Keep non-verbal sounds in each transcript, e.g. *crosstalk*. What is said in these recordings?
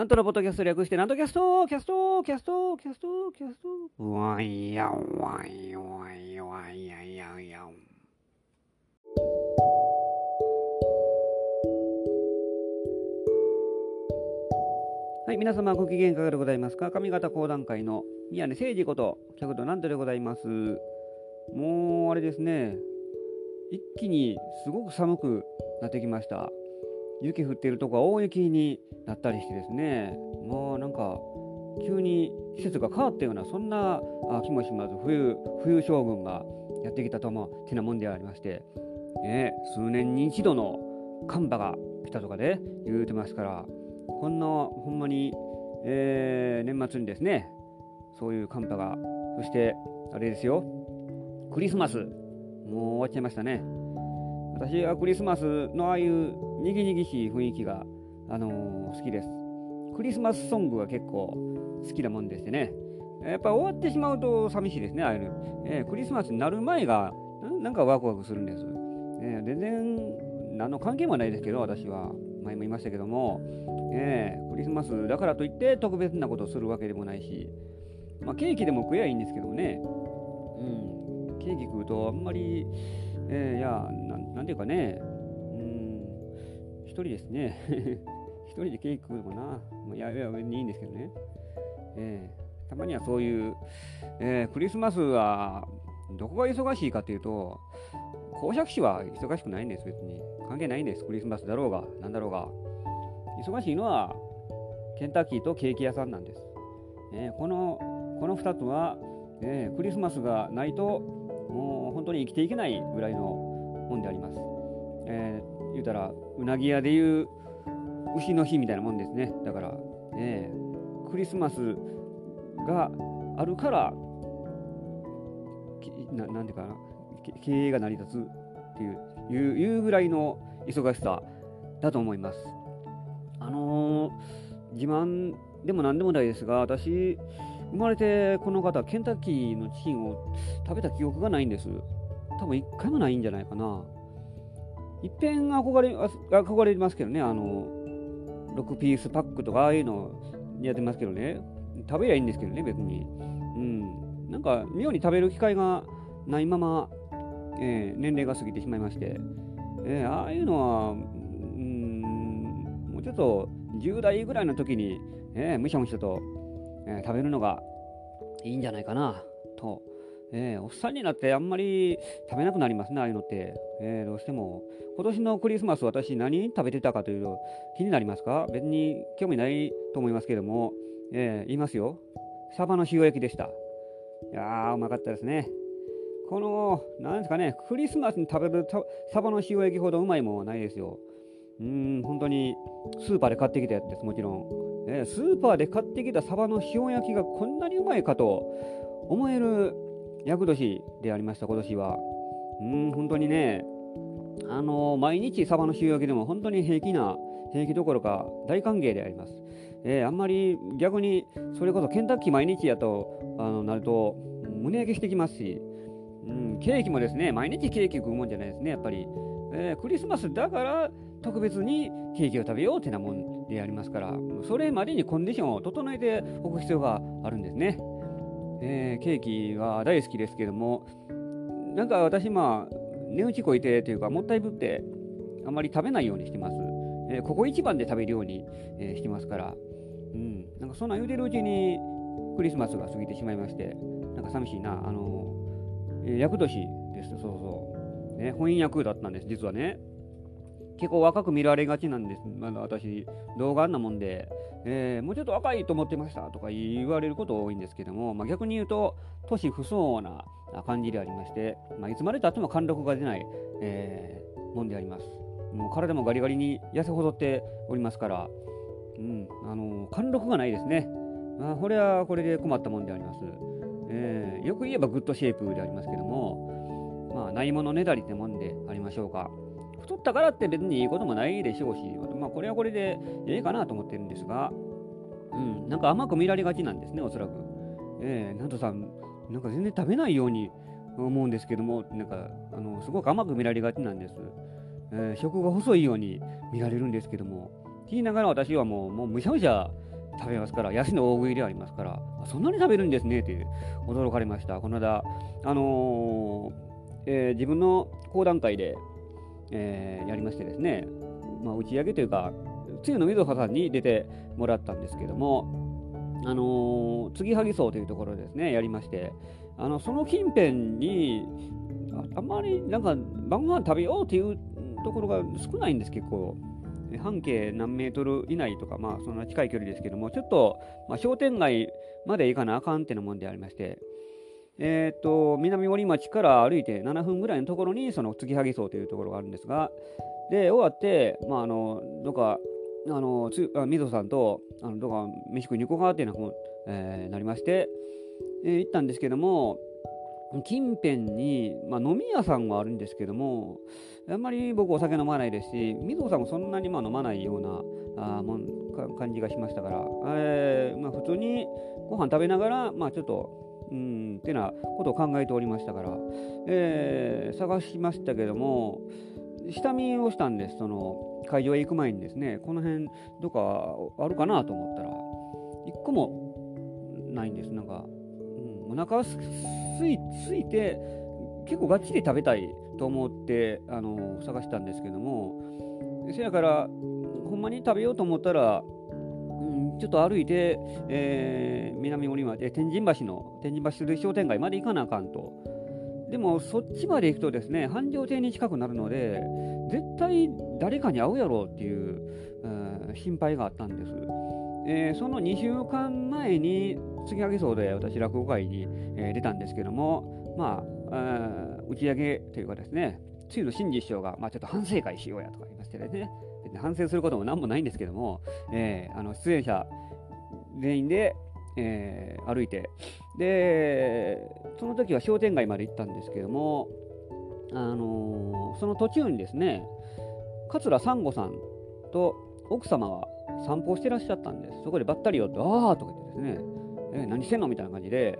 なんとのポッドキャスト略して、なんとキャストキャストキャストキャストキャストわいやわいわいわいやいやいや。はい、皆様ご機嫌いかがでございますか？上方講談会の宮根誠二こと、客となんとでございます。もう、あれですね、一気にすごく寒くなってきました。雪降っているとこは大雪になったりしてですね、まあなんか、急に季節が変わったような、そんな気もします。冬、冬将軍がやってきたとも、てなもんでありまして、ね、数年に一度の寒波が来たとかで、言うてますから、こんな、ほんまに、えー、年末にですね、そういう寒波が、そして、あれですよ、クリスマス、もう終わっちゃいましたね。私はクリスマスのああいうにぎにぎしい雰囲気が、あのー、好きです。クリスマスソングが結構好きなもんでしてね。やっぱ終わってしまうと寂しいですね、ああいうの。えー、クリスマスになる前がなんかワクワクするんです。えー、全然何の関係もないですけど、私は。前も言いましたけども、えー、クリスマスだからといって特別なことをするわけでもないし、まあ、ケーキでも食えばいいんですけどね。うん、ケーキ食うとあんまり、えー、いやな、なんていうかね、うん、一人ですね。*laughs* 一人でケーキ食うのもな、まあ、いやいや、いいんですけどね。えー、たまにはそういう、えー、クリスマスは、どこが忙しいかというと、公爵士は忙しくないんです、別に。関係ないんです、クリスマスだろうが、なんだろうが。忙しいのは、ケンタッキーとケーキ屋さんなんです。えー、この、この2つは、えー、クリスマスがないと、もう本当に生きていけないぐらいのんであります。えー、言うたら、うなぎ屋でいう牛の日みたいなもんですね。だから、えー、クリスマスがあるから、ななんていうかな、経営が成り立つっていういういうぐらいの忙しさだと思います。あのー、自慢でも何でもないですが、私、生まれてこの方、ケンタッキーのチキンを食べた記憶がないんです。多分一回もないんじゃないかな。いっぺん憧れ憧れますけどね、あの、6ピースパックとかああいうのやってますけどね、食べりゃいいんですけどね、別に。うん。なんか、妙に食べる機会がないまま、えー、年齢が過ぎてしまいまして、えー、ああいうのは、うん、もうちょっと10代ぐらいの時に、えー、むしゃむしゃと、え食べるのがいいんじゃないかなと、えおっさんになってあんまり食べなくなりますね、ああいうのって。えどうしても。今年のクリスマス、私何食べてたかというと気になりますか？別に興味ないと思いますけども、え言いますよ。サバの塩焼きでした。いやー、うまかったですね。この、なんですかね、クリスマスに食べるサバの塩焼きほどうまいもんはないですよ。うーん、本当にスーパーで買ってきたやつです、もちろん。えー、スーパーで買ってきたサバの塩焼きがこんなにうまいかと思える厄年でありました、今年は。うん、本当にね、あの、毎日サバの塩焼きでも本当に平気な、平気どころか大歓迎であります。えー、あんまり逆にそれこそケンタッキー毎日やとあのなると胸焼けしてきますし、うん、ケーキもですね、毎日ケーキ食うもんじゃないですね、やっぱり。えー、クリスマスだから特別にケーキを食べようってなもんでありますから、それまでにコンディションを整えておく必要があるんですね。え、ケーキは大好きですけども、なんか私、まあ、値打ちこいてというか、もったいぶって、あまり食べないようにしてます。えー、ここ一番で食べるように、えー、してますから、うん、なんかそんな言うてるうちにクリスマスが過ぎてしまいまして、なんか寂しいな、あのえー、厄年です、そうそう。ね、翻訳だったんです、実はね。結構若く見られがちなんです、まだ私、動画あんなもんで、えー、もうちょっと若いと思ってましたとか言われること多いんですけども、まあ、逆に言うと、年不相応な感じでありまして、まあ、いつまでたっても貫禄が出ない、えー、もんであります。もう体もガリガリに痩せ細っておりますから、うん、あの貫禄がないですね。まあ、これはこれで困ったもんであります。えー、よく言えばグッドシェイプでありますけども、まあ、ないものねだりってもんでありましょうか。太ったからって別にいいこともないでしょうし、まあ、これはこれでええかなと思ってるんですが、うん、なんか甘く見られがちなんですね、おそらく。えー、なんとさん、なんか全然食べないように思うんですけども、なんか、あの、すごく甘く見られがちなんです。えー、食が細いように見られるんですけども、って言いながら私はもう、もうむしゃむしゃ食べますから、安の大食いでありますから、そんなに食べるんですねって驚かれました。この間、あのー、えー、自分の講談会で、えー、やりましてですね、まあ、打ち上げというか、つゆの溝葉さんに出てもらったんですけども、あのー、継ぎはぎ荘というところですね、やりまして、あのその近辺にあ、あんまりなんか晩ご飯食べようっていうところが少ないんです、結構。半径何メートル以内とか、まあそんな近い距離ですけども、ちょっと、まあ、商店街まで行かなあかんっていうもんでありまして、えー、と南森町から歩いて7分ぐらいのところにその継ぎはぎ荘というところがあるんですがで終わって、まあ、あのどっかあのつあ水戸さんとあのどっか飯食いに行こうかっていうふうに、えー、なりまして、えー、行ったんですけども近辺に、まあ、飲み屋さんはあるんですけどもあんまり僕お酒飲まないですし水戸さんもそんなにまあ飲まないようなあもん感じがしましたから、えーまあ、普通にご飯食べながら、まあ、ちょっとうんってなことを考えておりましたから、えー、探しましたけども下見をしたんです。その会場へ行く前にですねこの辺どっかあるかなと思ったら一個もないんです。なんか、うん、お腹すいすいて結構がっちり食べたいと思ってあの探したんですけどもせやからほんまに食べようと思ったらちょっと歩いて、えー、南森町、天神橋の、天神橋商店街まで行かなあかんと。でも、そっちまで行くとですね、繁盛亭に近くなるので、絶対誰かに会うやろうっていう、うん心配があったんです。えー、その2週間前に、継ぎ上げそうで私、落語会に、えー、出たんですけども、まあ、打ち上げというかですね、つゆの新次師匠が、まあ、ちょっと反省会しようやとか言いましてね、反省することも何もないんですけども、えー、あの出演者全員で、えー、歩いてでその時は商店街まで行ったんですけども、あのー、その途中にですね桂三吾さんと奥様は散歩してらっしゃったんですそこでばったり寄って「ああ」とか言ってですね「えー、何してんの?」みたいな感じで、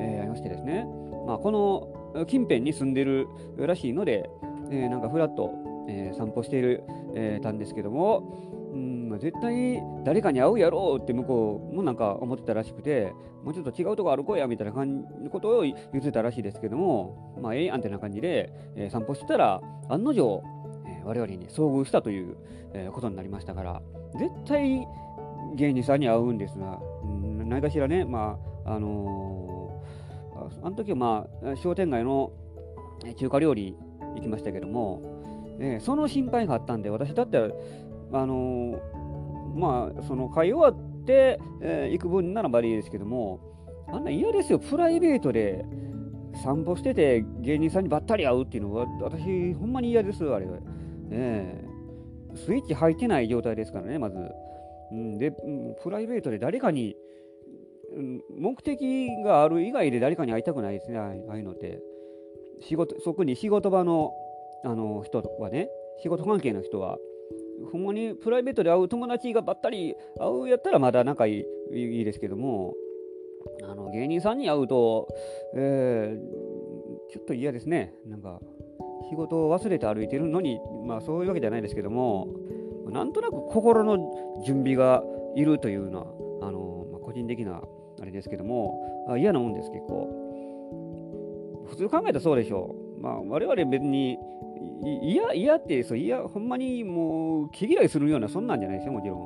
えー、やりましてですね、まあ、この近辺に住んでるらしいので、えー、なんかふらっとえー、散歩している、えー、たんですけども、うんまあ、絶対誰かに会うやろうって向こうもなんか思ってたらしくて、もうちょっと違うとこ歩こうやみたいな感じのことを言ってたらしいですけども、まあ、ええやんってな感じで、えー、散歩してたら、案の定、えー、我々に遭遇したという、えー、ことになりましたから、絶対芸人さんに会うんですが、うん、何かしらね、まあ、あのー、あの時はまあ、商店街の中華料理行きましたけども、え、その心配があったんで、私だって、あの、まあ、その会終わって、えー、行く分ならばいいですけども、あんな嫌ですよ、プライベートで散歩してて芸人さんにばったり会うっていうのは、私、ほんまに嫌です、あれは。え、スイッチ入ってない状態ですからね、まず。うん、で、プライベートで誰かに、目的がある以外で誰かに会いたくないですね、ああいうのって。仕事、そこに仕事場のあの人はね仕事関係の人はほんまにプライベートで会う友達がばったり会うやったらまだ仲いいですけどもあの芸人さんに会うと、えー、ちょっと嫌ですね。なんか仕事を忘れて歩いてるのにまあそういうわけじゃないですけどもなんとなく心の準備がいるというのはあの、まあ、個人的なあれですけども嫌なもんです結構。普通考えたらそうでしょう。まあ我々別にいや、いやって、そう、いや、ほんまにもう、毛嫌いするような、そんなんじゃないですよ、もちろ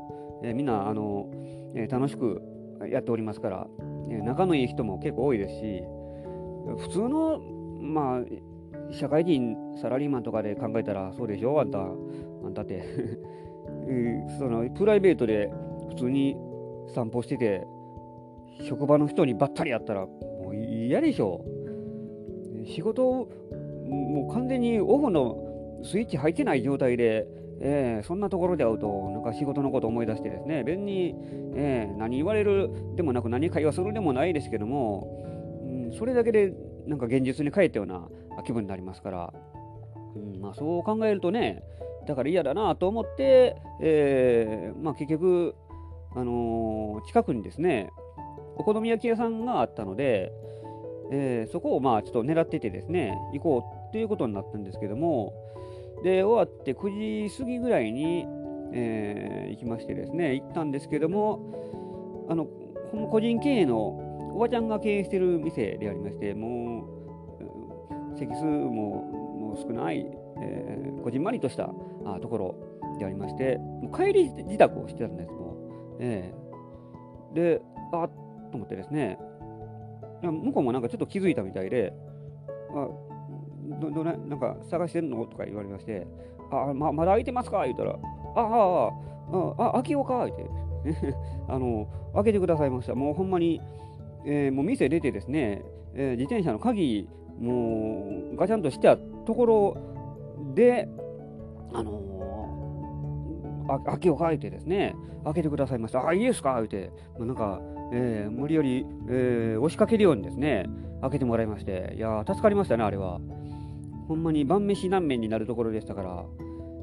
ん。えー、みんな、あの、えー、楽しくやっておりますから、えー、仲のいい人も結構多いですし、普通の、まあ、社会人、サラリーマンとかで考えたら、そうでしょ、あんた、あんたって *laughs* その、プライベートで普通に散歩してて、職場の人にばったりやったら、もう嫌でしょ。仕事もう完全にオフのスイッチ入ってない状態で、えー、そんなところで会うと、なんか仕事のこと思い出してですね、別に、えー、何言われるでもなく、何会話するでもないですけども、うん、それだけでなんか現実に帰ったような気分になりますから、うんまあ、そう考えるとね、だから嫌だなと思って、えーまあ、結局、あのー、近くにですね、お好み焼き屋さんがあったので、えー、そこをまあちょっと狙っててですね、行こうっていうことになったんですけども、で、終わって9時過ぎぐらいに、えー、行きましてですね、行ったんですけども、あのこの個人経営のおばちゃんが経営している店でありましてもう席数ももう少ない、えー、こじんまりとしたあところでありまして帰り自宅をしてたんですもう、えー、であっと思ってですね向こうもなんかちょっと気づいたみたいであどどなんか探してんの？とか言われましてあままだ開いてますか？言ったらああああ開けようか？言って *laughs* あの開けてくださいました。もうほんまに、えー、もう店出てですね、えー、自転車の鍵もうガチャンとしてたところであのー、開けようか？言ってですね開けてくださいました。あいいですか？言って、まあ、なんか、えー、無理より、えー、押しかけるようにですね開けてもらいましていや助かりましたねあれは。ほんまに晩飯難面になるところでしたから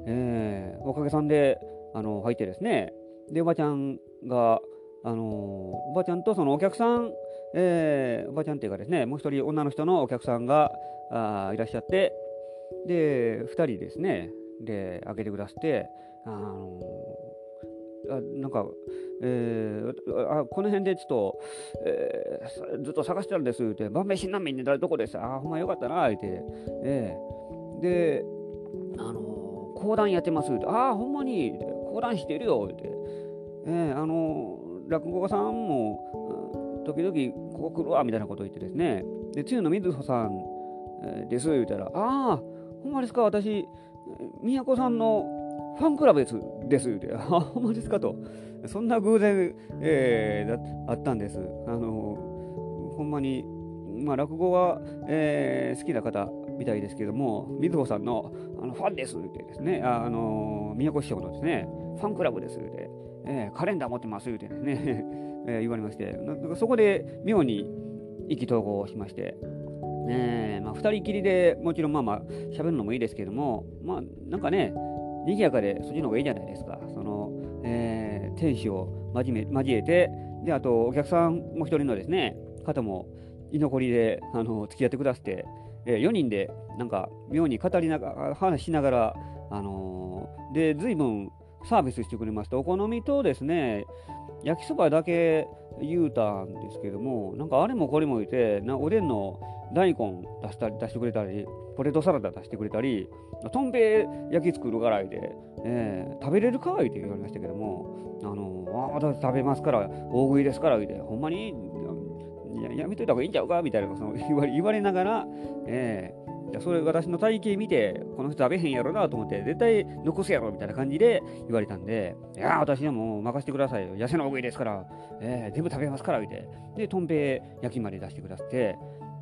えー、おかげさんであの入ってですねでおばちゃんがあのおばちゃんとそのお客さん、えー、おばちゃんっていうかですねもう一人女の人のお客さんがあいらっしゃってで2人ですねで開けてくださってあのあなんか、えー、あこの辺でちょっと、えー、ずっと探してたんですって、晩飯難民になるとこです？あ、ほんまよかったな、って。えー、で、あの講談やってますって、ああ、ほんまに講談してるよって、えー、あの落語家さんも時々ここ来るわみたいなこと言ってですね、で、つゆの水穂さん、えー、です言うたら、ああ、ほんまですか、私、宮子さんのファンクラブですです。言うて、あほんまですかと、そんな偶然、えー、だあったんです。あのほんまに、まあ、落語が、えー、好きな方みたいですけども、水穂さんのあのファンですってですね、あの宮古師匠のですね、ファンクラブですって、えー、カレンダー持ってますってですね、*laughs* えー、言われまして、そこで妙に意気投合しまして、えーまあ、2人きりでもちろんまあまあ喋るのもいいですけども、まあなんかね、賑やかでそっちの方がいいじゃないですか。その、えー、天使を交め交えて、で、あとお客さんも一人のですね、方も居残りであの付き合ってくださって、えー、4人でなんか妙に語りながら話しながら、あのー、で随分サービスしてくれました。お好みとですね焼きそばだけ言うたんですけどもなんかあれもこれも言ってなおでんの大根出したり出してくれたりポテトサラダ出してくれたりとんぺ焼き作るからいで、えー、食べれるかいって言われましたけどもあのー、あ私食べますから大食いですからいでほんまにやめといた方がいいんちゃうかみたいなその言われながら、えー、それ私の体型見て、この人食べへんやろなと思って、絶対残すやろみたいな感じで言われたんで、いや私はもう任せてくださいよ。痩せの大食いですから、えー、全部食べますから、言うて。で、とんぺ焼きまで出してくださって、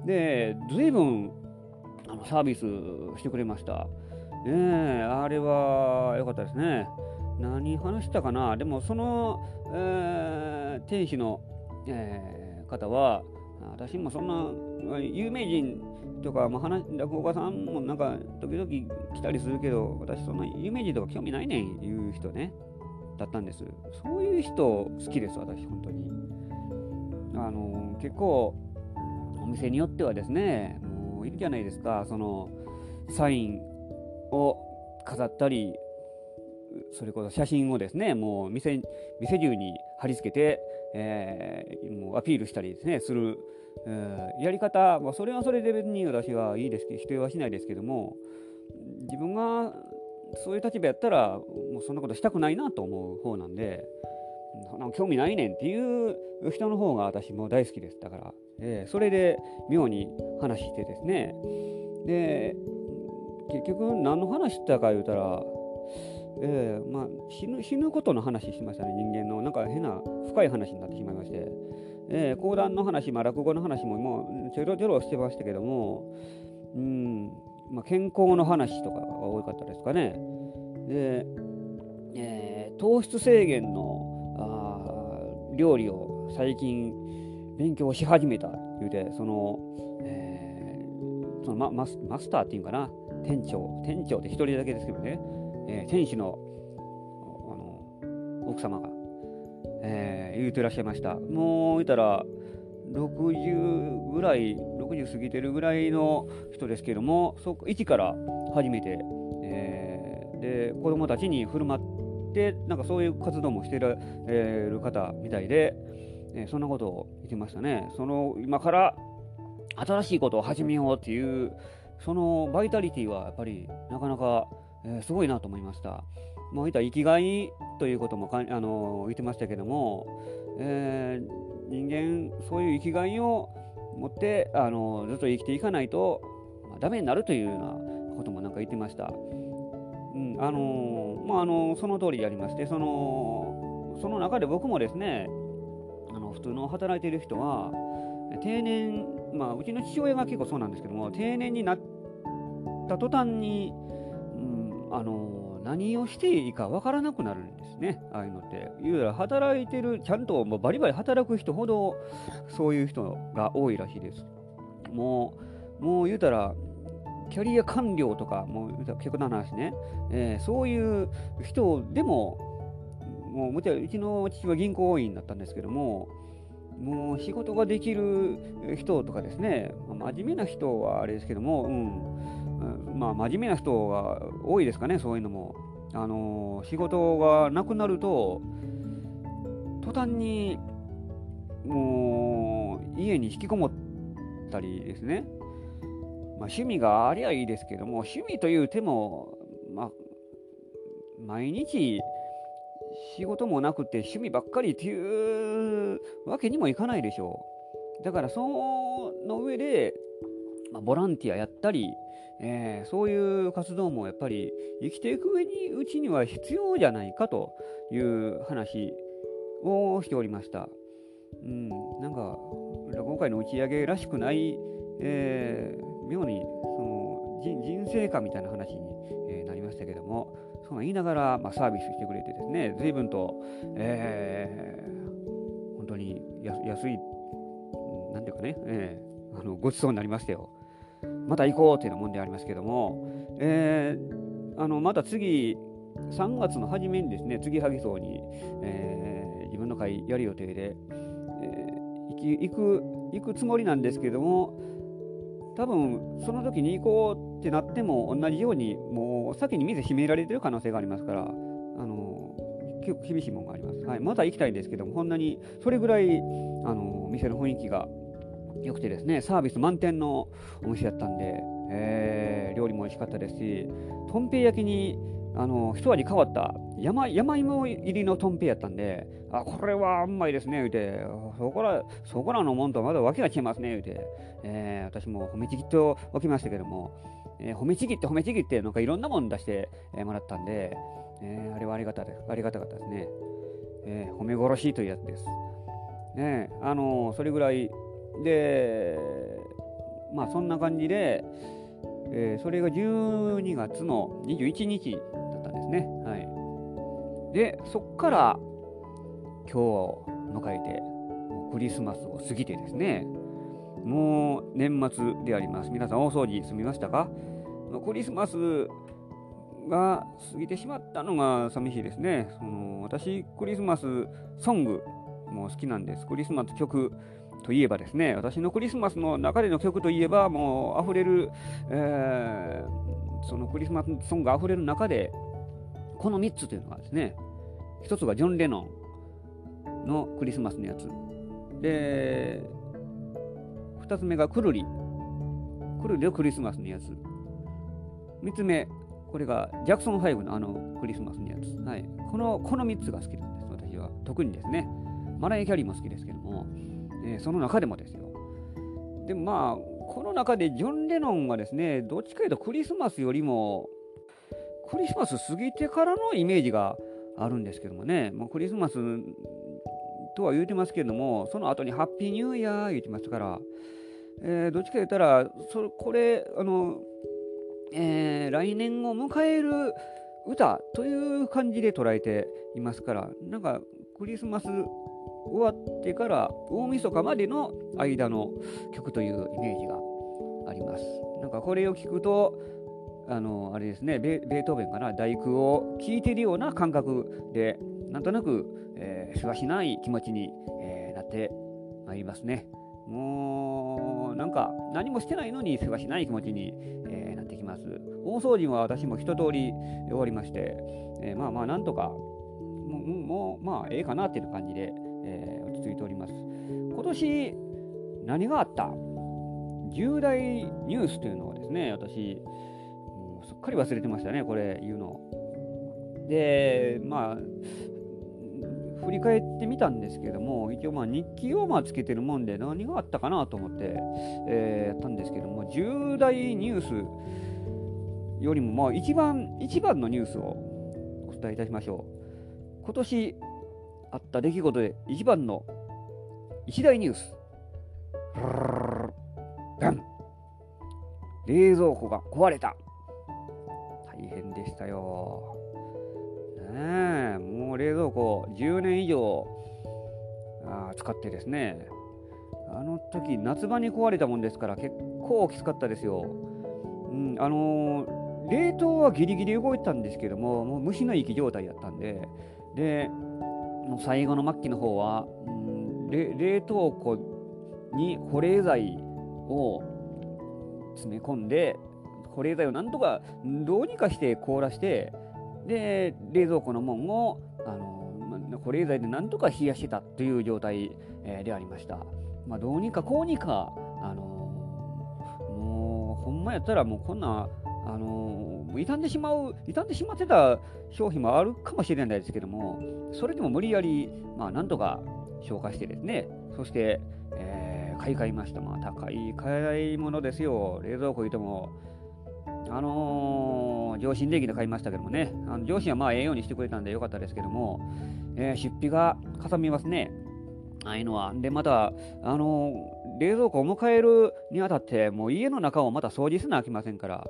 で、ずいぶんあのサービスしてくれました。ねえ、あれは良かったですね。何話したかな？でも、その、えー、天使の、えー方は私もそんな有名人とか、まあ、話落語家さんもなんか時々来たりするけど私そんな有名人とか興味ないねんいう人ねだったんです。そういう人好きです私本当に。あの結構お店によってはですねもういるじゃないですか。そのサインを飾ったりそれこそ写真をですねもう店店中に貼り付けてえー、もうアピールしたりですねする、えー、やり方、まあ、それはそれで別に私はいいですけど否定はしないですけども自分がそういう立場やったらもうそんなことしたくないなと思う方なんで興味ないねんっていう人の方が私も大好きですだから、えー、それで妙に話してですねで結局何の話したか言うたらえーまあ、死ぬ死ぬことの話しましたね、人間の。なんか変な深い話になってしまいまして。えー、講談の話、まあ、落語の話ももうちょろちょろしてましたけども、うんまあ、健康の話とかが多かったですかね。で、えー、糖質制限のあ料理を最近勉強し始めた言うて、その、えー、そのママスマスターっていうかな、店長、店長って一人だけですけどね、えー、天使のあの奥様が、えー、言うてらっしゃいました。もう言ったら60ぐらい、60過ぎてるぐらいの人ですけども、そ一から始めて、えー、で子供たちに振る舞って、なんかそういう活動もしてる,、え、る方みたいで、えー、そんなことを言ってましたね。その今から新しいことを始めようっていうそのバイタリティはやっぱりなかなか、えー、すごいなと思いました。もういった生きがいということもかあの言ってましたけども、えー、人間そういう生きがいを持ってあのずっと生きていかないと、まあ、ダメになるというようなこともなんか言ってました。うんあのまあ、あのその通りやりましてそのその中で僕もですねあの普通の働いている人は定年、まあ、うちの父親が結構そうなんですけども定年になった途端に、うん、あの何をしていいか分からなくなるんですね、ああいうのって。いわゆる働いてる、ちゃんともうバリバリ働く人ほどそういう人が多いらしいです。もう、もう言うたら、キャリア官僚とか、もう言うたら結構な話ね、えー、そういう人でも、もうもちろんうちの父は銀行員だったんですけども、もう仕事ができる人とかですね、ま、真面目な人はあれですけども、うん、まあ、真面目な人が多いですかね、そういうのも。あの、仕事がなくなると、途端にもう家に引きこもったりですね、まあ、趣味がありゃいいですけども、趣味という手も、まあ、毎日仕事もなくて趣味ばっかりっていうわけにもいかないでしょう。だからその上で、まあ、ボランティアやったり、えー、そういう活動もやっぱり生きていく上にうちには必要じゃないかという話をしておりました。うん、なんか今回の打ち上げらしくない、えー、妙にその人生観みたいな話に、えー、なりましたけども、そう言いながら、まあ、サービスしてくれてですね、随分と、えー、本当に安い、なんていうかね、えー、あのごちそうになりましたよ。また行こうというようなもんでありますけども、えー、あのまた次、3月の初めにですね、次はぎそうに、えー、自分の会やる予定で、えー、行く行くつもりなんですけども、多分その時に行こうってなっても同じようにもう先に店閉められてる可能性がありますからあの結構厳しいものがあります、はい、また行きたいんですけどもこんなにそれぐらいあの店の雰囲気が良くてですねサービス満点のお店だったんで、えー、料理も美味しかったですしとんぺい焼きにあの一味変わった山山芋入りのとんぺいやったんで、あ、これはうまいですね、言うて、そこら、そこらのもんとまだ訳が違いますね、言うて、えー、私も褒めちぎっておきましたけども、えー、褒めちぎって褒めちぎって、なんかいろんなもん出して、えー、もらったんで、えー、あれはありがたありがたかったですね。えー、褒め殺しというやつです。ねあのそれぐらいで、まあそんな感じで、えー、それが12月の21日だったんですね。はい、で、そこから今日を迎えて、クリスマスを過ぎてですね、もう年末であります。皆さん大掃除済みましたか？クリスマスが過ぎてしまったのが寂しいですね。その私、クリスマスソングも好きなんです。クリスマス曲といえばですね、私のクリスマスの中での曲といえば、もう溢れる、えー、そのクリスマスソングが溢れる中で、この3つというのがですね、1つがジョン・レノンのクリスマスのやつ。で、2つ目がクルリ。クルリのクリスマスのやつ。3つ目、これがジャクソン5のあのクリスマスのやつ。はい、このこの3つが好きなんです、私は。特にですね。マライア・キャリーも好きですけども、えー、その中でもですよ。でまあ、この中でジョン・レノンはですね、どっちかというとクリスマスよりもクリスマス過ぎてからのイメージがあるんですけどもね、もうクリスマスとは言うてますけども、その後にハッピーニューイヤー言ってましたから、えー、どっちか言ったら、そこれ、あの、えー、来年を迎える歌という感じで捉えていますから、なんかクリスマス終わってから大晦日までの間の曲というイメージがあります。なんかこれを聞くと、あのあれですねベートーベンかな第九を聴いてるような感覚でなんとなく、えー、しわしない気持ちに、えー、なってまいりますねもうなんか何もしてないのにせわしない気持ちに、えー、なってきます大掃除は私も一通り終わりまして、えー、まあまあなんとかもうもうまあええかなっていう感じで、えー、落ち着いております。今年何があった？重大ニュースというのはですね、私、もうすっかり忘れてましたね、これ言うの。で、まあ、振り返ってみたんですけども、一応まあ日記をまあつけてるもんで何があったかなと思って、えー、やったんですけども、重大ニュースよりもまあ一番、一番のニュースをお伝えいたしましょう。今年あった出来事で一番の一大ニュース。冷蔵庫が壊れた。大変でしたよ。ねえ、もう冷蔵庫10年以上あ使ってですね、あの時夏場に壊れたもんですから結構きつかったですよ。うん、あのー、冷凍はギリギリ動いたんですけども、もう虫の息状態だったんで、で、もう最後の末期の方は、うん、冷凍庫に保冷剤を詰め込んで、保冷剤をなんとかどうにかして凍らして、で冷蔵庫の門をあの保冷剤でなんとか冷やしてたという状態、えー、でありました。まあ、どうにかこうにか、あのー、もうほんまやったらもうこんな、あの、傷んでしまう傷んでしまってた商品もあるかもしれないですけどもそれでも無理やり、まあ、なんとか消化してですねそして、えー、買い替えました。まあ、高い買い物ですよ。冷蔵庫いてもあのー、上新電機で買いましたけどもね、あの上司はまあええようにしてくれたんでよかったですけども、えー、出費がかさみますね。あいうのは。で、また、あの、冷蔵庫を迎えるにあたって、もう家の中をまた掃除せなあきませんから、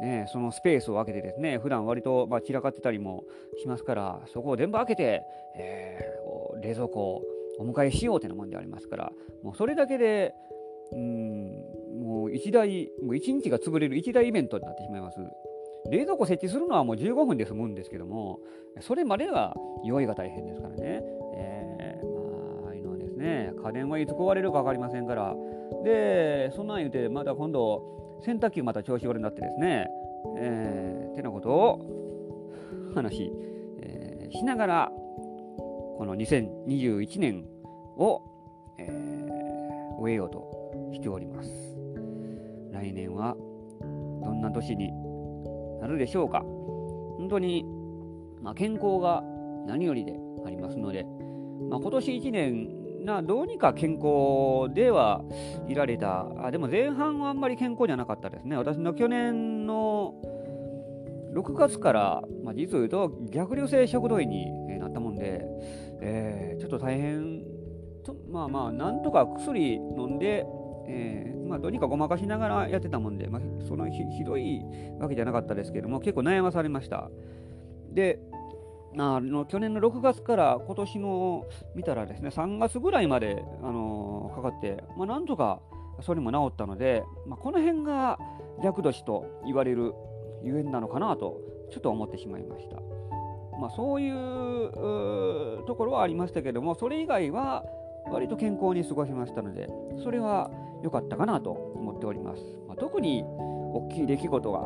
ね、そのスペースを空けてですね、普段割とまあ散らかってたりもしますから、そこを全部開けて、えー、冷蔵庫をお迎えしようというのもんでありますから、もうそれだけで、うん、もう一大、もう一日が潰れる一大イベントになってしまいます。冷蔵庫設置するのはもう15分で済むんですけども、それまでは用意が大変ですからね。えー、ですね、家電はいつ壊れるか分かりませんから、で、そんなん言うて、また今度、洗濯機また調子悪くなってですね、えー、てなことを話、えー、しながら、この2021年を、えー、終えようとしております。来年はどんな年になるでしょうか。本当に、まあ、健康が何よりでありますので、まあ、今年1年などうにか健康ではいられた。あでも前半はあんまり健康じゃなかったですね。私の去年の6月から、まあ、実を言うと逆流性食道炎になったもんで、えー、ちょっと大変。とまあまあなんとか薬飲んでえー、まあ、どうにかごまかしながらやってたもんで、まあ、そのひどいわけじゃなかったですけども、結構悩まされました。で、あの去年の6月から今年の見たらですね、3月ぐらいまで、あの、かかって、まあ、なんとかそれも治ったので、まあ、この辺が厄年と言われるゆえんなのかなと、ちょっと思ってしまいました。まあ、そういうところはありましたけども、それ以外は割と健康に過ごしましたので、それは良かったかなと思っております。まあ、特に大きい出来事が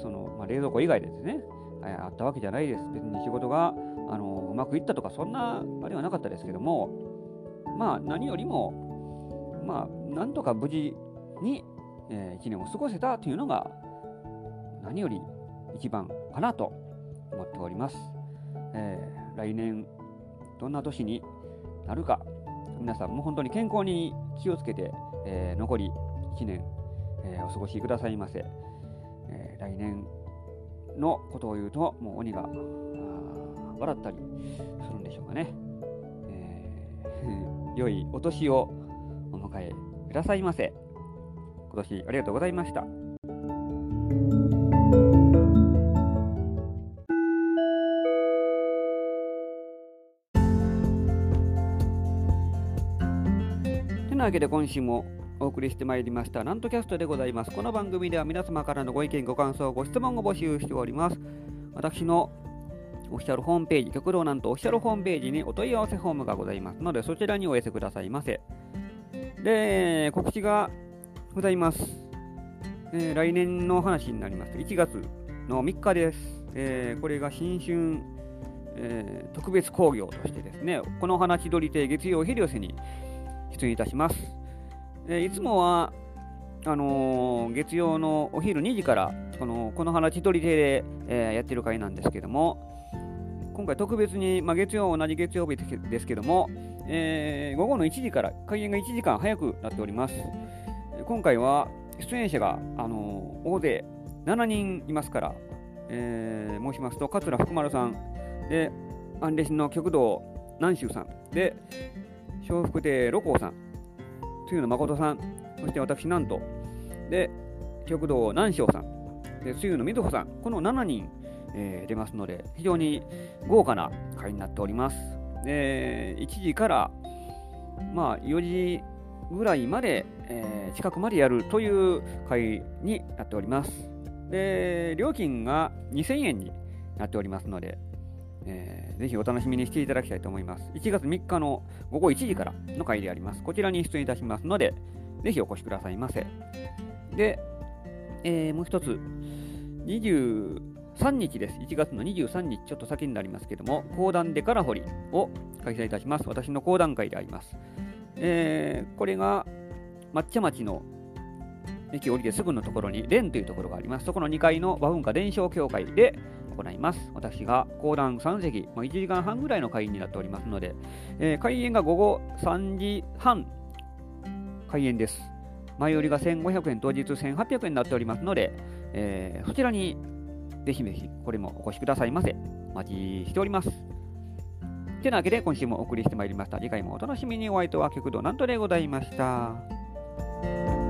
その、ま、冷蔵庫以外ですね、えあったわけじゃないです。別に仕事があのうまくいったとか、そんなあれはなかったですけども、まあ何よりも、まあなんとか無事に、えー、1年を過ごせたというのが何より一番かなと思っております。えー、来年どんな年になるか、皆さんも本当に健康に気をつけてえー、残り1年、えー、お過ごしくださいませ。え、来年のことを言うと、もう鬼が笑ったりするんでしょうかね。えー、*laughs* 良いお年をお迎えくださいませ。今年ありがとうございました。なわけで今週もお送りしてまいりましたなんとキャストでございます。この番組では皆様からのご意見、ご感想、ご質問を募集しております。私のオフィシャルホームページ、極道なんとオフィシャルホームページにお問い合わせフォームがございますので、そちらにお寄せくださいませ。で、告知がございます。えー、来年の話になります。1月の3日です。えー、これが新春、えー、特別興行としてですね、この花千鳥亭月曜昼寄せに出演いたします。え、いつもは、あのー、月曜のお昼2時からこのこの花千鳥亭で、えー、やってる会なんですけども、今回特別に、まあ、月曜同じ月曜日ですけども、えー、午後の1時から開演が1時間早くなっております。今回は出演者が、あの、大勢7人いますから、え、申しますと、桂福丸さん、で、アンレシの極道南州さん、で、笑福亭六甲さん、露野誠さん、そして私、なんと、で、極道南昌さん、で、露野瑞穂さん、この7人、えー、出ますので、非常に豪華な会になっております。で、1時から、まあ、4時ぐらいまで、えー、近くまでやるという会になっております。で、料金が2000円になっておりますので、えー、ぜひお楽しみにしていただきたいと思います。1月3日の午後1時からの会であります。こちらに出演いたしますので、ぜひお越しくださいませ。で、えー、もう一つ、23日です。1月の23日、ちょっと先になりますけども、講談でから掘りを開催いたします。私の講談会であります。えー、これが抹茶町の駅降りてすぐのところに蓮というところがあります。そこの2階の和文化伝承協会で行います。私が講談3席ま、1時間半ぐらいの会員になっておりますので、えー、開演が午後3時半開演です。前売りが1500円、当日1800円になっておりますので、えー、そちらにぜひぜひこれもお越しくださいませ。お待ちしております。てなわけで今週もお送りしてまいりました。次回もお楽しみにお会いとは極道なんとでございました。